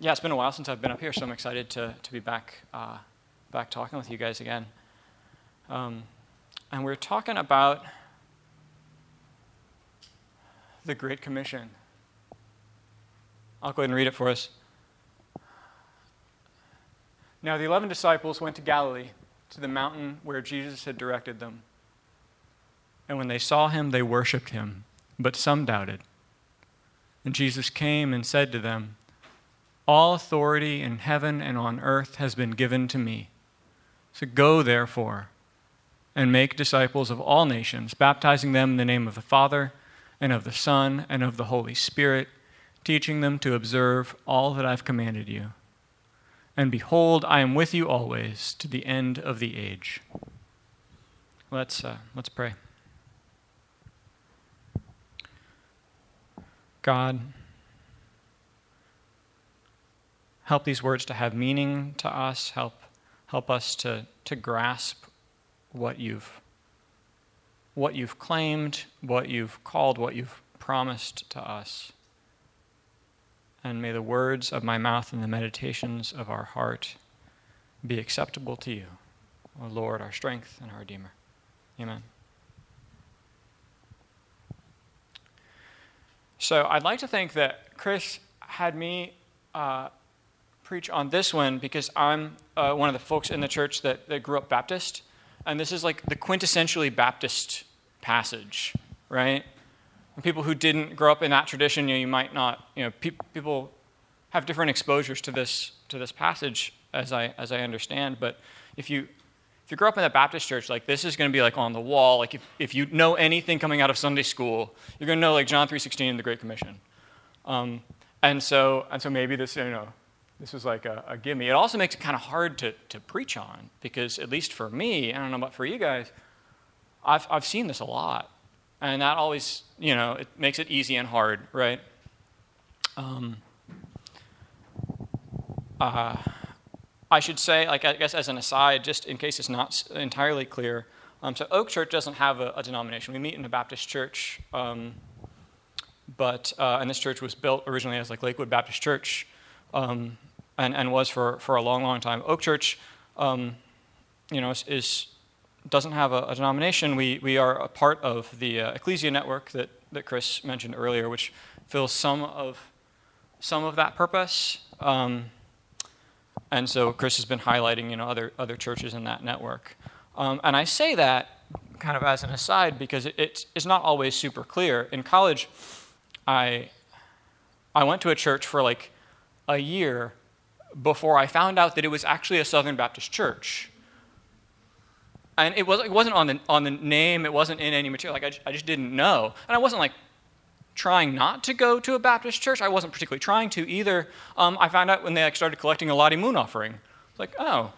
yeah, it's been a while since I've been up here, so I'm excited to, to be back, uh, back talking with you guys again. Um, and we're talking about the Great Commission. I'll go ahead and read it for us. Now, the eleven disciples went to Galilee, to the mountain where Jesus had directed them. And when they saw him, they worshipped him, but some doubted. And Jesus came and said to them, All authority in heaven and on earth has been given to me. So go, therefore, and make disciples of all nations, baptizing them in the name of the Father, and of the Son, and of the Holy Spirit, teaching them to observe all that I've commanded you. And behold, I am with you always to the end of the age. Let's, uh, let's pray. God, help these words to have meaning to us. Help, help us to, to grasp what you've, what you've claimed, what you've called, what you've promised to us. And may the words of my mouth and the meditations of our heart be acceptable to you, O Lord, our strength and our Redeemer. Amen. So I'd like to think that Chris had me uh, preach on this one because I'm uh, one of the folks in the church that, that grew up Baptist. And this is like the quintessentially Baptist passage, right? And people who didn't grow up in that tradition, you, know, you might not, you know, pe- people have different exposures to this, to this passage as I, as I understand. But if you, if you grew up in a Baptist church, like this is going to be like on the wall. Like if, if you know anything coming out of Sunday school, you're going to know like John 3.16 and the Great Commission. Um, and so, and so maybe this, you know, this was like a, a gimme. It also makes it kind of hard to, to preach on because, at least for me, I don't know about for you guys, I've, I've seen this a lot. And that always, you know, it makes it easy and hard, right? Um, uh, I should say, like, I guess as an aside, just in case it's not entirely clear, um, so Oak Church doesn't have a, a, denomination. We meet in a Baptist church, um, but, uh, and this church was built originally as like Lakewood Baptist Church. Um, and, and was for, for a long, long time. Oak Church, um, you know, is, is, doesn't have a, a, denomination. We, we are a part of the uh, Ecclesia network that, that Chris mentioned earlier, which fills some of, some of that purpose. Um, and so Chris has been highlighting, you know, other, other churches in that network. Um, and I say that kind of as an aside because it, it's, not always super clear. In college, I, I went to a church for like a year before I found out that it was actually a Southern Baptist church. And it, was, it wasn't on the, on the name, it wasn't in any material. Like, I just, I just didn't know. And I wasn't like trying not to go to a Baptist church. I wasn't particularly trying to either. Um, I found out when they like, started collecting a Lottie Moon offering. It's like, oh.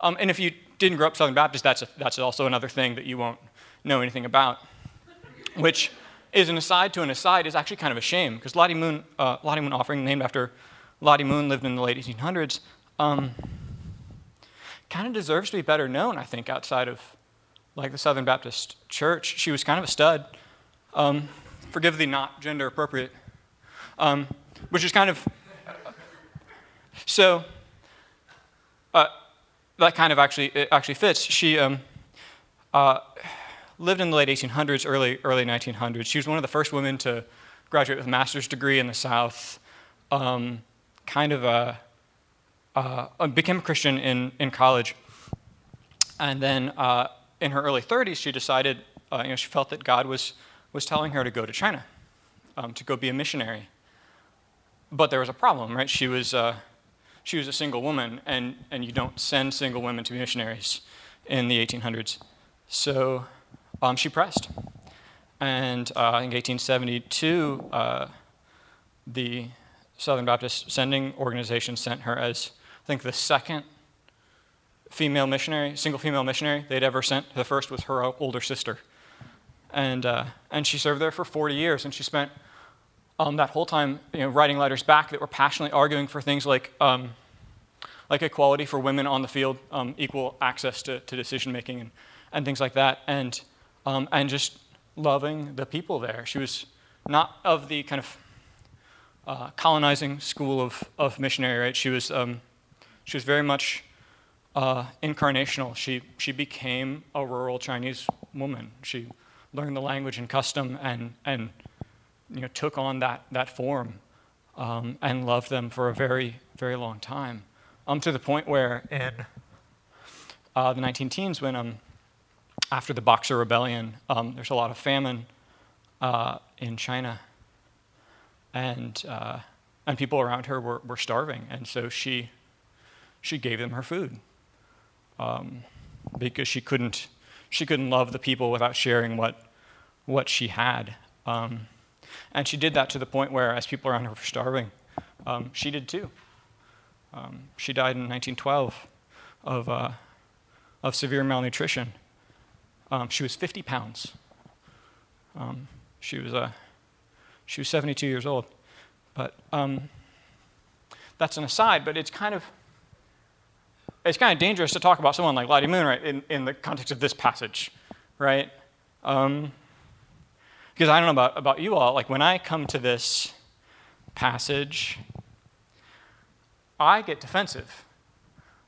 Um, and if you didn't grow up Southern Baptist, that's, a, that's also another thing that you won't know anything about, which is an aside to an aside is actually kind of a shame because Lottie Moon, uh, Lottie Moon offering, named after Lottie Moon lived in the late 1800s, um, kind of deserves to be better known, I think, outside of like the Southern Baptist Church. She was kind of a stud. Um, forgive the not gender appropriate, um, which is kind of so. Uh, that kind of actually actually fits. She um, uh, lived in the late 1800s, early early 1900s. She was one of the first women to graduate with a master's degree in the South. Um, kind of a, uh, became a Christian in, in college. And then uh, in her early 30s, she decided, uh, you know, she felt that God was, was telling her to go to China, um, to go be a missionary. But there was a problem, right? She was, uh, she was a single woman, and, and you don't send single women to be missionaries in the 1800s. So um, she pressed. And uh, in 1872, uh, the Southern Baptist Sending Organization sent her as, I think, the second female missionary, single female missionary they'd ever sent. The first was her older sister. And, uh, and she served there for 40 years, and she spent um, that whole time you know, writing letters back that were passionately arguing for things like, um, like equality for women on the field, um, equal access to, to decision making, and, and things like that, and, um, and just loving the people there. She was not of the kind of uh, colonizing school of, of missionary, right? She was, um, she was very much uh, incarnational. She, she became a rural Chinese woman. She learned the language and custom and, and you know, took on that, that form um, and loved them for a very, very long time. Um, to the point where in uh, the 19 teens, when um, after the Boxer Rebellion, um, there's a lot of famine uh, in China, and uh, and people around her were, were starving, and so she she gave them her food um, because she couldn't she couldn't love the people without sharing what what she had, um, and she did that to the point where, as people around her were starving, um, she did too. Um, she died in 1912 of uh, of severe malnutrition. Um, she was 50 pounds. Um, she was uh, she was 72 years old. But um, that's an aside, but it's kind of it's kind of dangerous to talk about someone like Lottie Moon right, in, in the context of this passage, right? Um, because I don't know about, about you all, like when I come to this passage, I get defensive.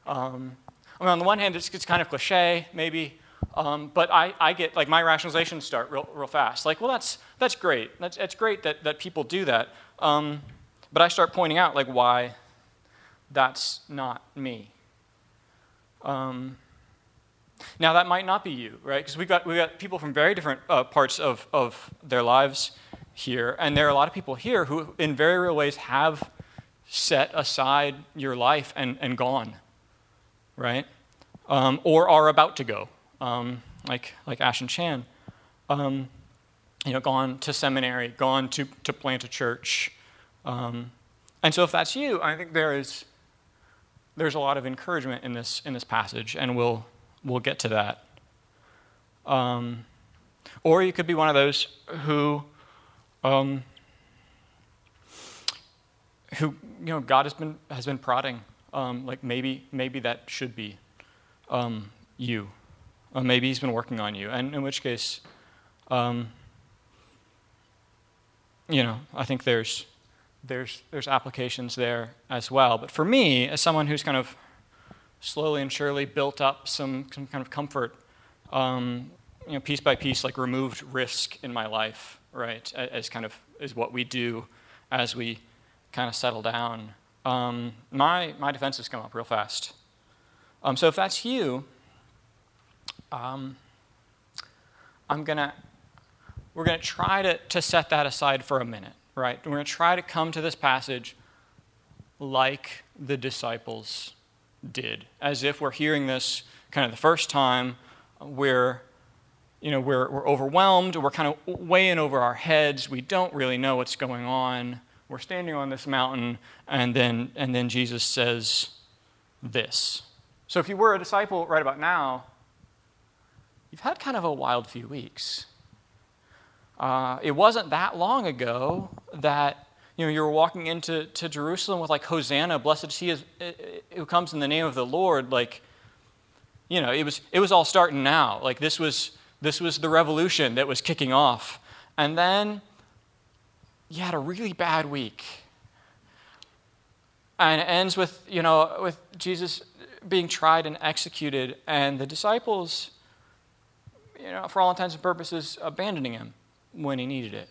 Um, I mean, on the one hand, it's, it's kind of cliche, maybe, um, but I, I get, like, my rationalizations start real, real fast. Like, well, that's, that's great. That's, that's great that, that people do that. Um, but I start pointing out, like, why that's not me. Um, now, that might not be you, right? Because we've got, we've got people from very different uh, parts of, of their lives here. And there are a lot of people here who, in very real ways, have set aside your life and, and gone, right? Um, or are about to go um, like, like Ashen Chan, um, you know, gone to seminary, gone to, to plant a church. Um, and so if that's you, I think there is, there's a lot of encouragement in this, in this passage, and we'll, we'll get to that. Um, or you could be one of those who, um, who you know, God has been, has been prodding. Um, like maybe, maybe that should be you. Uh, maybe he's been working on you, and in which case, um, you know, I think there's there's there's applications there as well. But for me, as someone who's kind of slowly and surely built up some some kind of comfort, um, you know, piece by piece, like removed risk in my life, right? As kind of is what we do as we kind of settle down. Um, my my defenses come up real fast. Um, so if that's you, um, I'm gonna, we're gonna try to, to set that aside for a minute, right? We're gonna try to come to this passage like the disciples did, as if we're hearing this kind of the first time. We're, you know, we're, we're overwhelmed, we're kind of way in over our heads, we don't really know what's going on. We're standing on this mountain, and then, and then Jesus says this. So if you were a disciple right about now, you've had kind of a wild few weeks. Uh, it wasn't that long ago that you know you were walking into to Jerusalem with like Hosanna, blessed is he is, who comes in the name of the Lord. Like, you know, it was it was all starting now. Like this was this was the revolution that was kicking off, and then you had a really bad week, and it ends with you know with Jesus being tried and executed, and the disciples you know, for all intents and purposes, abandoning him when he needed it.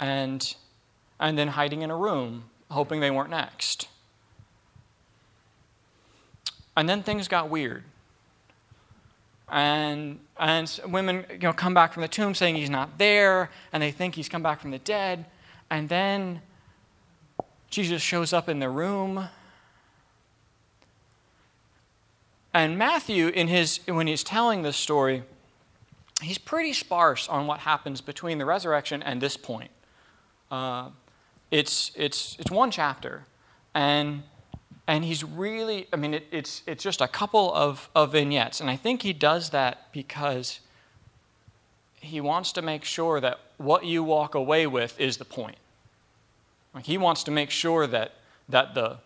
And, and then hiding in a room, hoping they weren't next. And then things got weird. And, and women you know, come back from the tomb saying he's not there, and they think he's come back from the dead. And then Jesus shows up in the room And Matthew, in his, when he's telling this story, he's pretty sparse on what happens between the resurrection and this point. Uh, it's, it's, it's one chapter, and, and he's really, I mean, it, it's, it's just a couple of, of vignettes. And I think he does that because he wants to make sure that what you walk away with is the point. Like he wants to make sure that, that the,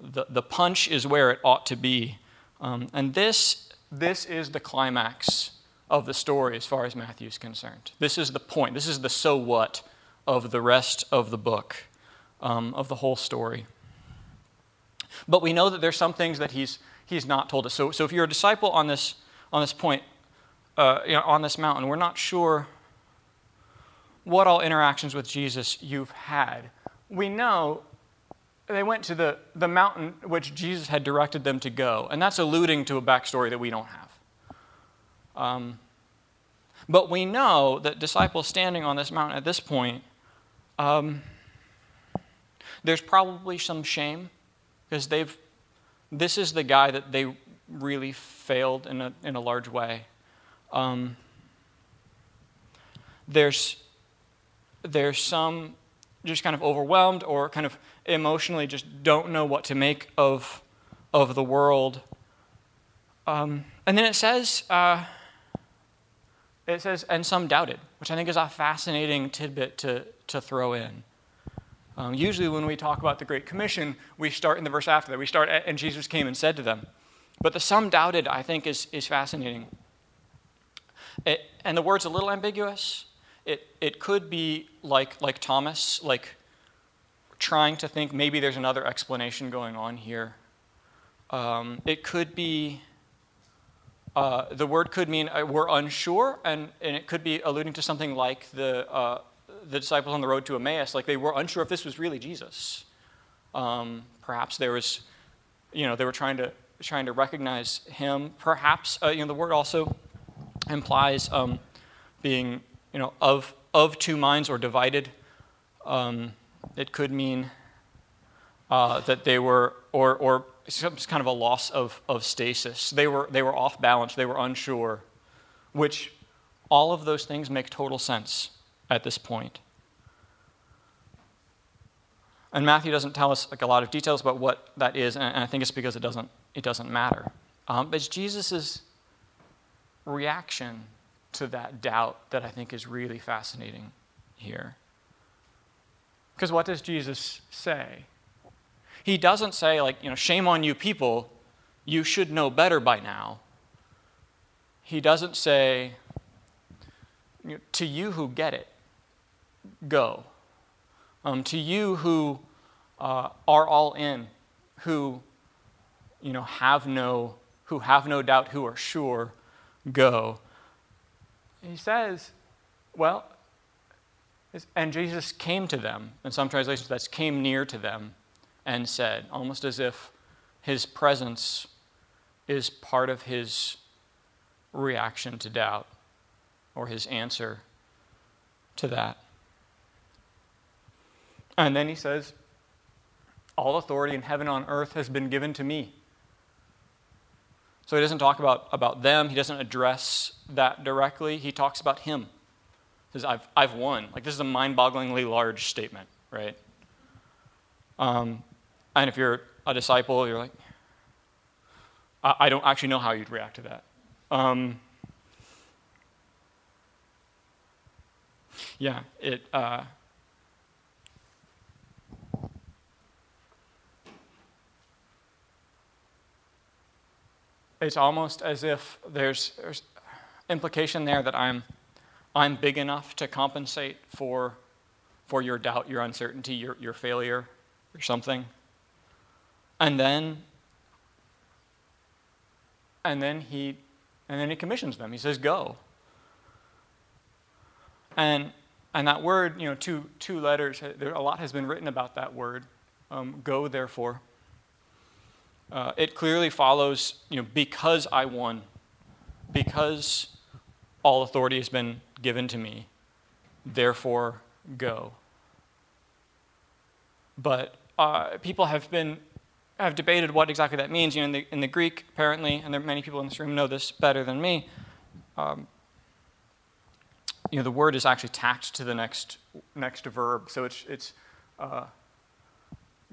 the, the punch is where it ought to be um, and this, this is the climax of the story as far as Matthew is concerned. This is the point. This is the so what of the rest of the book, um, of the whole story. But we know that there's some things that he's, he's not told us. So, so if you're a disciple on this, on this point, uh, you know, on this mountain, we're not sure what all interactions with Jesus you've had. We know they went to the, the mountain which Jesus had directed them to go, and that's alluding to a backstory that we don't have. Um, but we know that disciples standing on this mountain at this point, um, there's probably some shame because they've, this is the guy that they really failed in a, in a large way. Um, there's, there's some just kind of overwhelmed or kind of emotionally just don't know what to make of, of the world. Um, and then it says, uh, it says, and some doubted, which I think is a fascinating tidbit to, to throw in. Um, usually, when we talk about the Great Commission, we start in the verse after that. We start, and Jesus came and said to them. But the some doubted, I think, is, is fascinating. It, and the word's a little ambiguous. It, it could be like, like Thomas, like trying to think maybe there's another explanation going on here. Um, it could be, uh, the word could mean uh, we're unsure, and, and it could be alluding to something like the, uh, the disciples on the road to Emmaus, like they were unsure if this was really Jesus. Um, perhaps there was, you know, they were trying to, trying to recognize him. Perhaps, uh, you know, the word also implies um, being, you know, of, of two minds or divided. Um, it could mean uh, that they were, or, or some kind of a loss of, of stasis. They were, they were off balance, they were unsure, which all of those things make total sense at this point. And Matthew doesn't tell us like a lot of details about what that is, and I think it's because it doesn't, it doesn't matter. Um, it's Jesus' reaction to that doubt that I think is really fascinating here. Because what does Jesus say? He doesn't say, like, you know, shame on you people, you should know better by now. He doesn't say, to you who get it, go. Um, to you who uh, are all in, who, you know, have no, who have no doubt, who are sure, go. He says, well, and Jesus came to them. In some translations, that's came near to them and said, almost as if his presence is part of his reaction to doubt or his answer to that. And then he says, All authority in heaven and on earth has been given to me. So he doesn't talk about, about them, he doesn't address that directly. He talks about him I've, I've won. Like, this is a mind bogglingly large statement, right? Um, and if you're a disciple, you're like, I, I, don't actually know how you'd react to that. Um, yeah, it. Uh, it's almost as if there's, there's implication there that I'm I'm big enough to compensate for, for your doubt, your uncertainty, your, your failure, or something. And then, and then he, and then he commissions them. He says, "Go." And and that word, you know, two two letters. There, a lot has been written about that word. Um, go, therefore. Uh, it clearly follows, you know, because I won, because all authority has been given to me, therefore go. But uh, people have been have debated what exactly that means. You know, in the, in the Greek, apparently, and there many people in this room know this better than me. Um, you know, the word is actually tacked to the next next verb, so it's it's uh,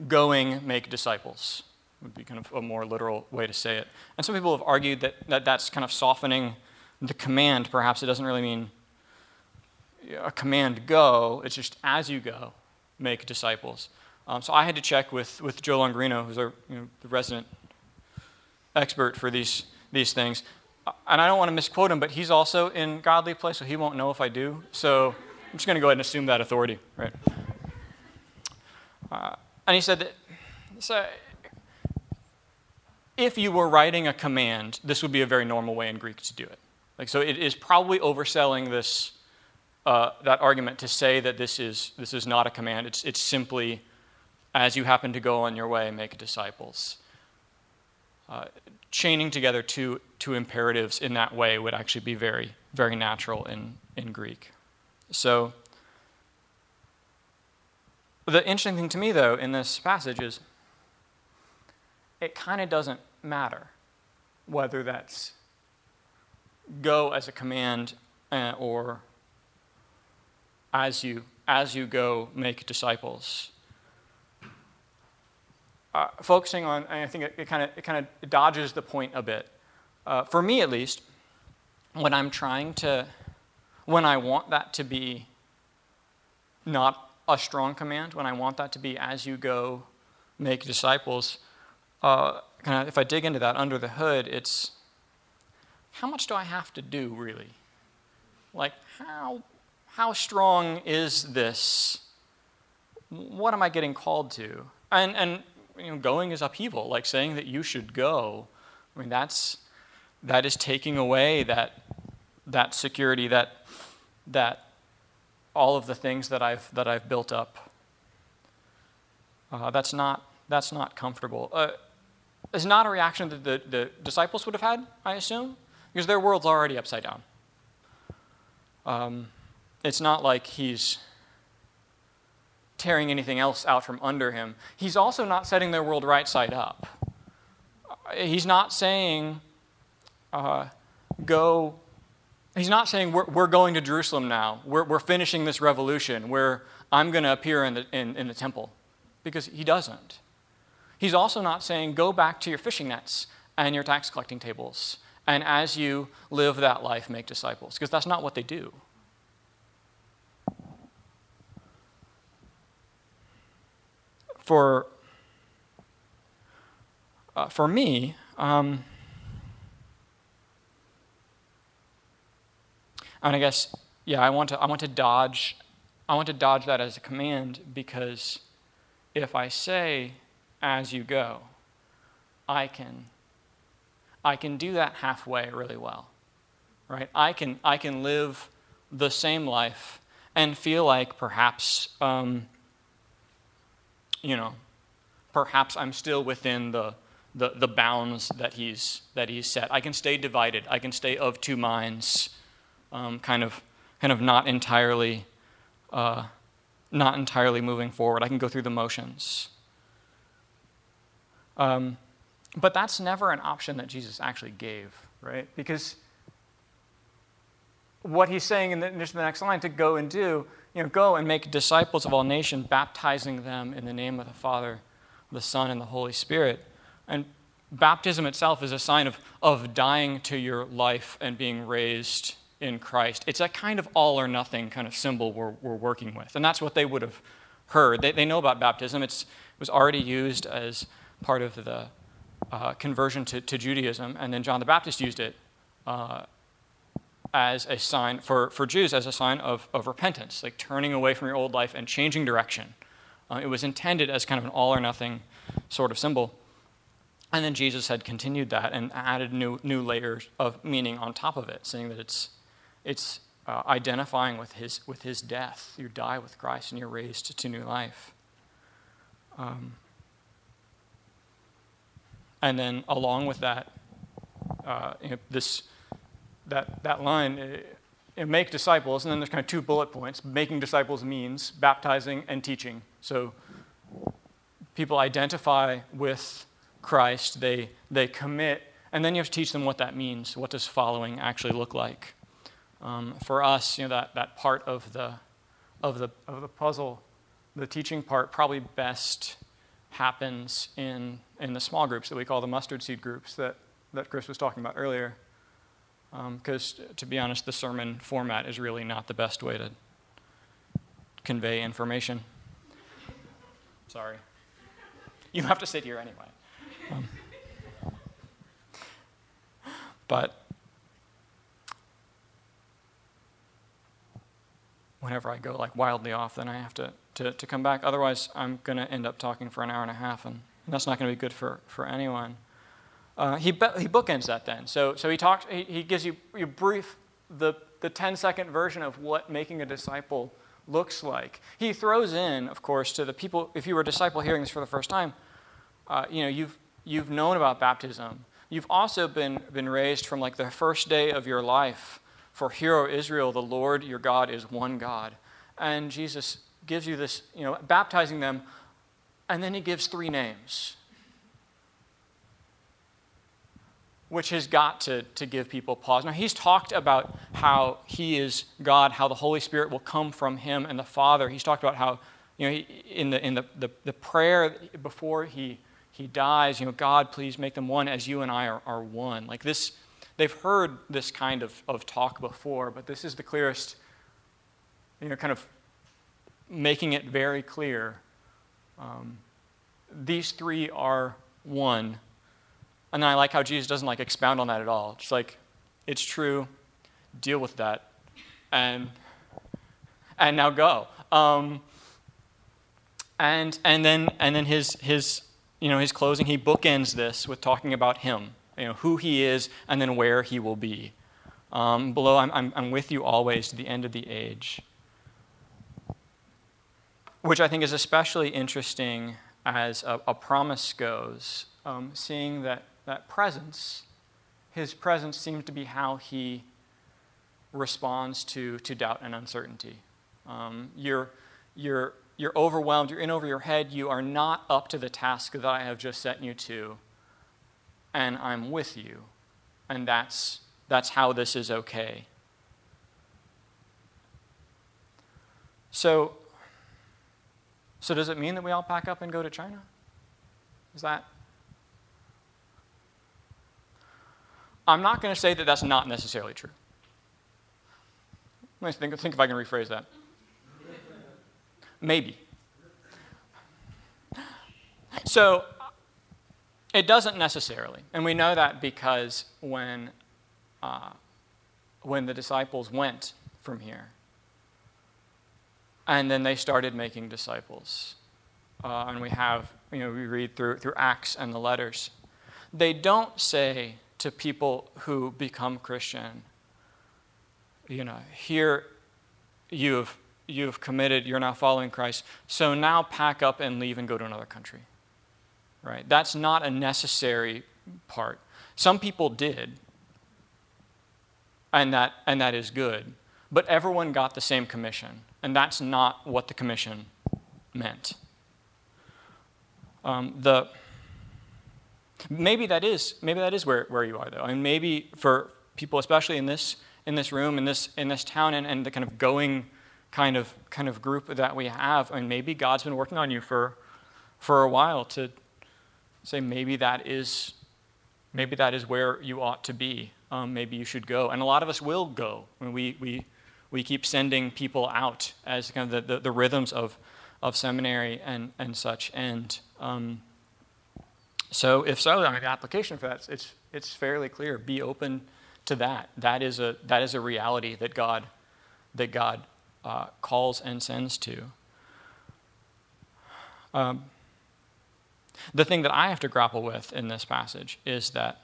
going make disciples would be kind of a more literal way to say it. And some people have argued that, that that's kind of softening the command. Perhaps it doesn't really mean a command go, it's just as you go, make disciples. Um, so I had to check with, with Joe Longrino, who's our, you know, the resident expert for these, these things. And I don't want to misquote him, but he's also in Godly Place, so he won't know if I do. So I'm just going to go ahead and assume that authority, right? Uh, and he said that, so if you were writing a command, this would be a very normal way in Greek to do it. Like, so it is probably overselling this, uh, that argument to say that this is, this is not a command. It's, it's simply, as you happen to go on your way, make disciples. Uh, chaining together two, two imperatives in that way would actually be very, very natural in, in Greek. So, the interesting thing to me, though, in this passage is it kind of doesn't matter whether that's go as a command uh, or as you as you go make disciples. Uh, focusing on i think it kind of it kind of dodges the point a bit. Uh, for me at least when i'm trying to when i want that to be not a strong command when i want that to be as you go make disciples uh, kind of, if I dig into that under the hood, it's how much do I have to do really? Like, how, how strong is this? What am I getting called to? And, and you know, going is upheaval, like saying that you should go. I mean, that's, that is taking away that, that security, that, that all of the things that I've, that I've built up. Uh, that's, not, that's not comfortable. Uh, is not a reaction that the, the disciples would have had, I assume, because their world's already upside down. Um, it's not like he's tearing anything else out from under him. He's also not setting their world right side up. He's not saying, uh, go. He's not saying, we're, we're going to Jerusalem now. We're, we're finishing this revolution where I'm going to appear in the, in, in the temple. Because he doesn't. He's also not saying, go back to your fishing nets and your tax collecting tables, and as you live that life, make disciples, because that's not what they do. For, uh, for me, um, and I guess, yeah, I want to, I want to dodge, I want to dodge that as a command because if I say as you go. I can I can do that halfway really well. Right? I can I can live the same life and feel like perhaps um, you know perhaps I'm still within the, the, the bounds that he's that he's set. I can stay divided. I can stay of two minds, um, kind of kind of not entirely uh, not entirely moving forward. I can go through the motions. Um, but that's never an option that Jesus actually gave, right? Because what he's saying in the, just the next line to go and do, you know, go and make disciples of all nations, baptizing them in the name of the Father, the Son, and the Holy Spirit. And baptism itself is a sign of, of dying to your life and being raised in Christ. It's a kind of all or nothing kind of symbol we're, we're working with. And that's what they would have heard. They, they know about baptism, it's, it was already used as part of the uh, conversion to, to, Judaism, and then John the Baptist used it uh, as a sign for, for Jews as a sign of, of repentance, like turning away from your old life and changing direction. Uh, it was intended as kind of an all or nothing sort of symbol. And then Jesus had continued that and added new, new layers of meaning on top of it, saying that it's, it's uh, identifying with his, with his death. You die with Christ and you're raised to new life. Um, and then along with that, uh, you know, this, that, that line, it make disciples, and then there's kind of two bullet points. Making disciples means baptizing and teaching. So people identify with Christ, they, they commit, and then you have to teach them what that means. What does following actually look like? Um, for us, you know, that, that part of the, of, the, of the puzzle, the teaching part, probably best happens in, in the small groups that we call the mustard seed groups that, that Chris was talking about earlier. Because, um, to be honest, the sermon format is really not the best way to convey information. Sorry. You have to sit here anyway. Um, but whenever I go like wildly off, then I have to, to, to come back. Otherwise, I'm going to end up talking for an hour and a half, and, and that's not going to be good for, for anyone. Uh, he, be, he bookends that then. So, so he, talks, he, he gives you, you brief the, the 10 second version of what making a disciple looks like. He throws in, of course, to the people, if you were a disciple hearing this for the first time, uh, you know, you've, you've known about baptism. You've also been, been raised from like the first day of your life. For hero Israel, the Lord your God is one God. And Jesus gives you this, you know, baptizing them, and then he gives three names. which has got to, to give people pause. Now, he's talked about how he is God, how the Holy Spirit will come from him and the Father. He's talked about how, you know, in the, in the, the, the prayer before he, he dies, you know, God, please make them one as you and I are, are one. Like this, they've heard this kind of, of talk before, but this is the clearest, you know, kind of making it very clear. Um, these three are one and I like how Jesus doesn't like expound on that at all. Just like, it's true, deal with that, and and now go. Um, and and then and then his his you know his closing he bookends this with talking about him, you know who he is, and then where he will be. Um, below, I'm, I'm I'm with you always to the end of the age. Which I think is especially interesting as a, a promise goes, um, seeing that that presence, his presence seems to be how he responds to, to doubt and uncertainty. Um, you're, you're, you're overwhelmed, you're in over your head, you are not up to the task that I have just set you to, and I'm with you. And that's, that's how this is okay. So, so does it mean that we all pack up and go to China? Is that I'm not going to say that that's not necessarily true. Let me think, think if I can rephrase that. Maybe. So, it doesn't necessarily. And we know that because when, uh, when the disciples went from here, and then they started making disciples. Uh, and we have, you know, we read through, through Acts and the letters. They don't say, to people who become Christian. You know, here you've you've committed, you're now following Christ. So now pack up and leave and go to another country. Right? That's not a necessary part. Some people did. And that and that is good. But everyone got the same commission, and that's not what the commission meant. Um, the Maybe that is, maybe that is where, where you are, though. I mean, maybe for people, especially in this, in this room, in this, in this town, and, and the kind of going kind of, kind of group that we have, I mean, maybe God's been working on you for, for a while to say maybe that is, maybe that is where you ought to be. Um, maybe you should go. And a lot of us will go. I mean, we, we, we keep sending people out as kind of the, the, the rhythms of, of seminary and, and such. And um, so if so, I mean, the application for that, it's, it's fairly clear. Be open to that. That is a, that is a reality that God, that God uh, calls and sends to. Um, the thing that I have to grapple with in this passage is that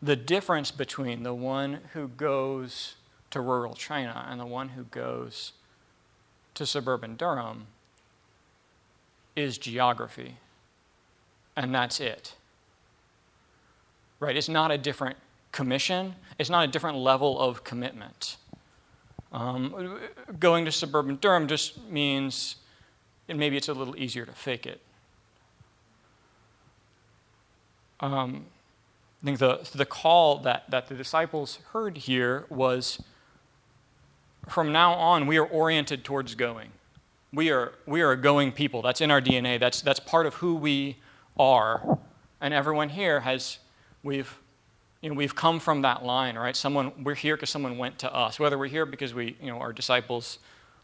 the difference between the one who goes to rural China and the one who goes to suburban Durham is geography and that's it. Right? It's not a different commission, it's not a different level of commitment. Um, going to suburban Durham just means and maybe it's a little easier to fake it. Um, I think the, the call that, that the disciples heard here was from now on, we are oriented towards going. We are, we are a going people. That's in our DNA. That's, that's part of who we are. And everyone here has, we've, you know, we've come from that line, right? Someone, we're here because someone went to us. Whether we're here because we, you know, are disciples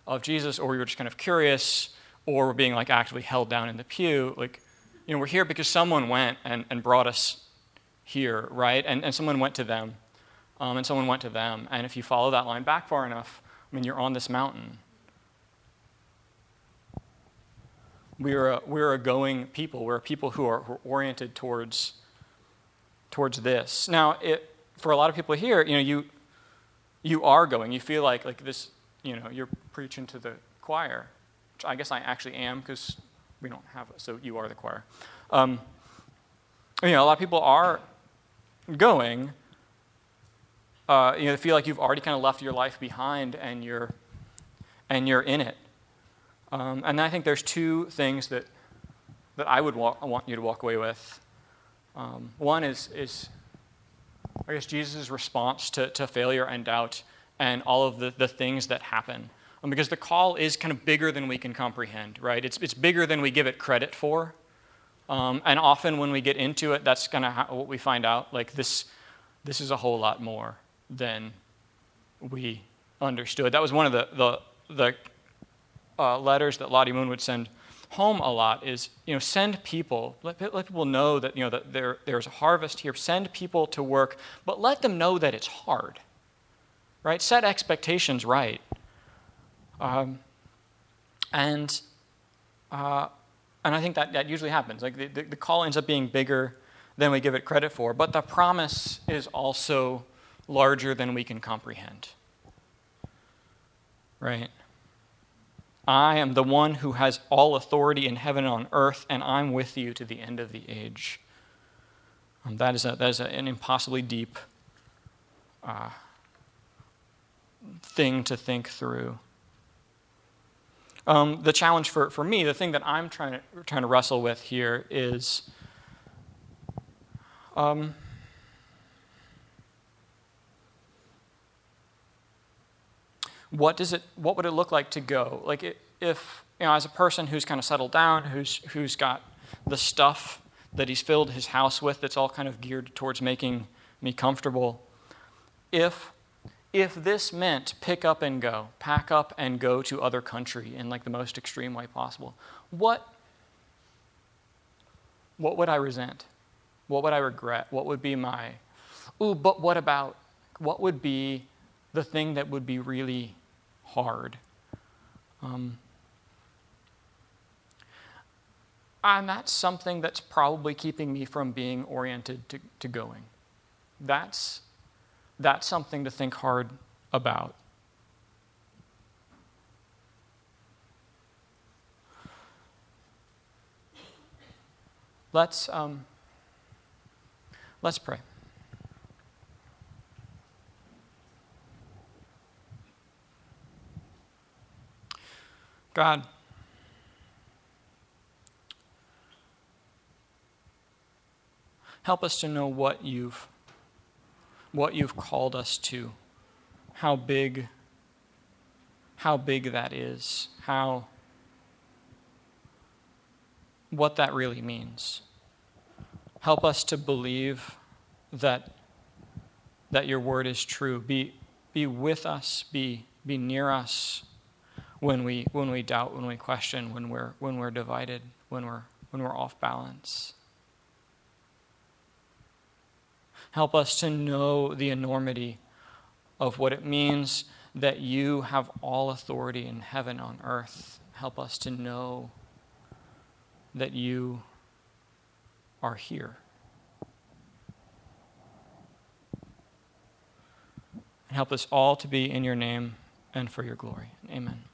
of Jesus, or we were just kind of curious, or we're being like actively held down in the pew, like, you know, we're here because someone went and, and brought us here, right? And, and someone went to them, um, and someone went to them. And if you follow that line back far enough, I mean, you're on this mountain. We're a, we're a going people. We're a people who are, who are oriented towards, towards this. Now, it, for a lot of people here, you know, you, you are going. You feel like, like this, you know, you're preaching to the choir. Which I guess I actually am because we don't have, so you are the choir. Um, you know, a lot of people are going. Uh, you know, feel like you've already kind of left your life behind and you're, and you're in it. Um, and I think there's two things that, that I would walk, want you to walk away with. Um, one is, is, I guess, Jesus' response to, to failure and doubt and all of the, the things that happen. Um, because the call is kind of bigger than we can comprehend, right? It's, it's bigger than we give it credit for. Um, and often when we get into it, that's kind of what we find out. Like this, this is a whole lot more than we understood. That was one of the, the, the uh, letters that Lottie Moon would send home a lot is, you know, send people, let, let people know that, you know, that there, there's a harvest here. Send people to work, but let them know that it's hard, right? Set expectations right. Um, and, uh, and I think that, that usually happens. Like the, the, call ends up being bigger than we give it credit for, but the promise is also larger than we can comprehend. Right? I am the one who has all authority in heaven and on earth, and I'm with you to the end of the age. Um, that is, a, that is a, an impossibly deep uh, thing to think through. Um, the challenge for, for me, the thing that I'm trying to, trying to wrestle with here is um, what does it what would it look like to go? Like if you know as a person who's kind of settled down who's who's got the stuff that he's filled his house with that's all kind of geared towards making me comfortable if if this meant pick up and go pack up and go to other country in like the most extreme way possible what what would i resent what would i regret what would be my ooh but what about what would be the thing that would be really hard. Um, and that's something that's probably keeping me from being oriented to, to going. That's, that's something to think hard about. Let's, um, let's pray. God, help us to know what you've what you've called us to. How big how big that is. How what that really means. Help us to believe that that your word is true. Be be with us, be be near us when we when we doubt, when we question, when we're when we're divided, when we're when we're off balance. Help us to know the enormity of what it means that you have all authority in heaven on earth. Help us to know that you are here. Help us all to be in your name and for your glory. Amen.